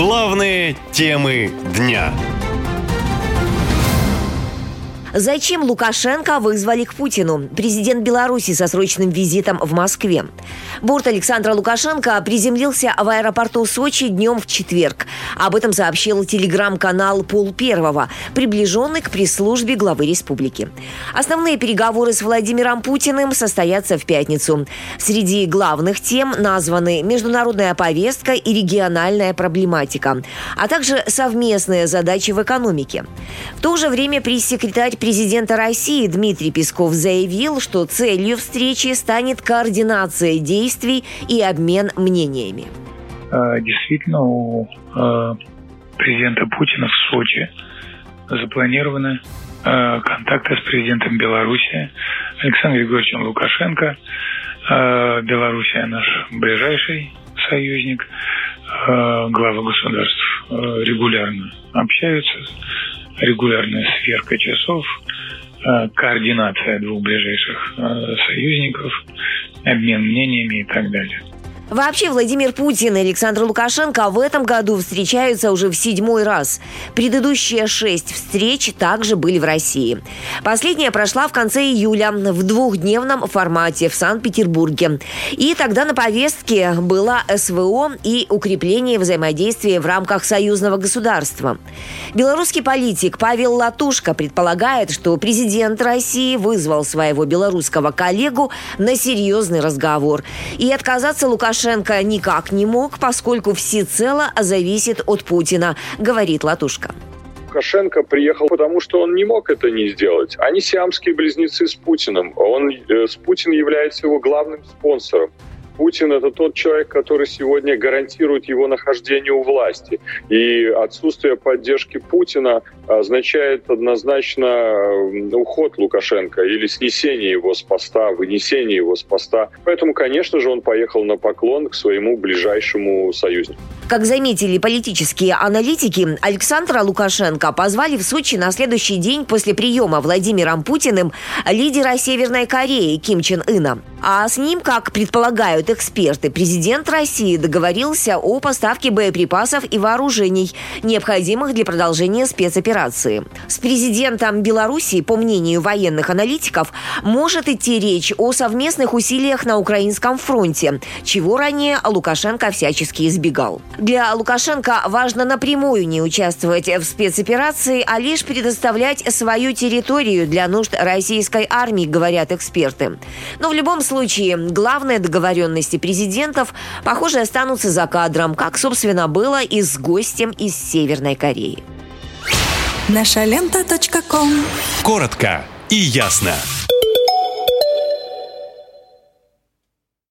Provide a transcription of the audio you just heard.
Главные темы дня. Зачем Лукашенко вызвали к Путину? Президент Беларуси со срочным визитом в Москве. Борт Александра Лукашенко приземлился в аэропорту Сочи днем в четверг. Об этом сообщил телеграм-канал «Пол Первого», приближенный к пресс-службе главы республики. Основные переговоры с Владимиром Путиным состоятся в пятницу. Среди главных тем названы международная повестка и региональная проблематика, а также совместные задачи в экономике. В то же время пресс-секретарь президента России Дмитрий Песков заявил, что целью встречи станет координация действий и обмен мнениями. А, действительно, у а, президента Путина в Сочи запланированы а, контакты с президентом Беларуси Александром Григорьевичем Лукашенко. Белоруссия наш ближайший союзник. Главы государств регулярно общаются регулярная сверка часов, э, координация двух ближайших э, союзников, обмен мнениями и так далее. Вообще Владимир Путин и Александр Лукашенко в этом году встречаются уже в седьмой раз. Предыдущие шесть встреч также были в России. Последняя прошла в конце июля в двухдневном формате в Санкт-Петербурге. И тогда на повестке была СВО и укрепление взаимодействия в рамках союзного государства. Белорусский политик Павел Латушко предполагает, что президент России вызвал своего белорусского коллегу на серьезный разговор. И отказаться Лукашенко Лукашенко никак не мог, поскольку всецело зависит от Путина, говорит Латушка. Лукашенко приехал, потому что он не мог это не сделать. Они сиамские близнецы с Путиным. Он, э, с Путин является его главным спонсором. Путин – это тот человек, который сегодня гарантирует его нахождение у власти. И отсутствие поддержки Путина означает однозначно уход Лукашенко или снесение его с поста, вынесение его с поста. Поэтому, конечно же, он поехал на поклон к своему ближайшему союзнику. Как заметили политические аналитики, Александра Лукашенко позвали в Сочи на следующий день после приема Владимиром Путиным лидера Северной Кореи Ким Чен Ына. А с ним, как предполагают эксперты, президент России договорился о поставке боеприпасов и вооружений, необходимых для продолжения спецоперации. С президентом Беларуси, по мнению военных аналитиков, может идти речь о совместных усилиях на украинском фронте, чего ранее Лукашенко всячески избегал. Для Лукашенко важно напрямую не участвовать в спецоперации, а лишь предоставлять свою территорию для нужд российской армии, говорят эксперты. Но в любом случае, главные договоренности президентов, похоже, останутся за кадром, как, собственно, было и с гостем из Северной Кореи. Наша лента. Коротко и ясно.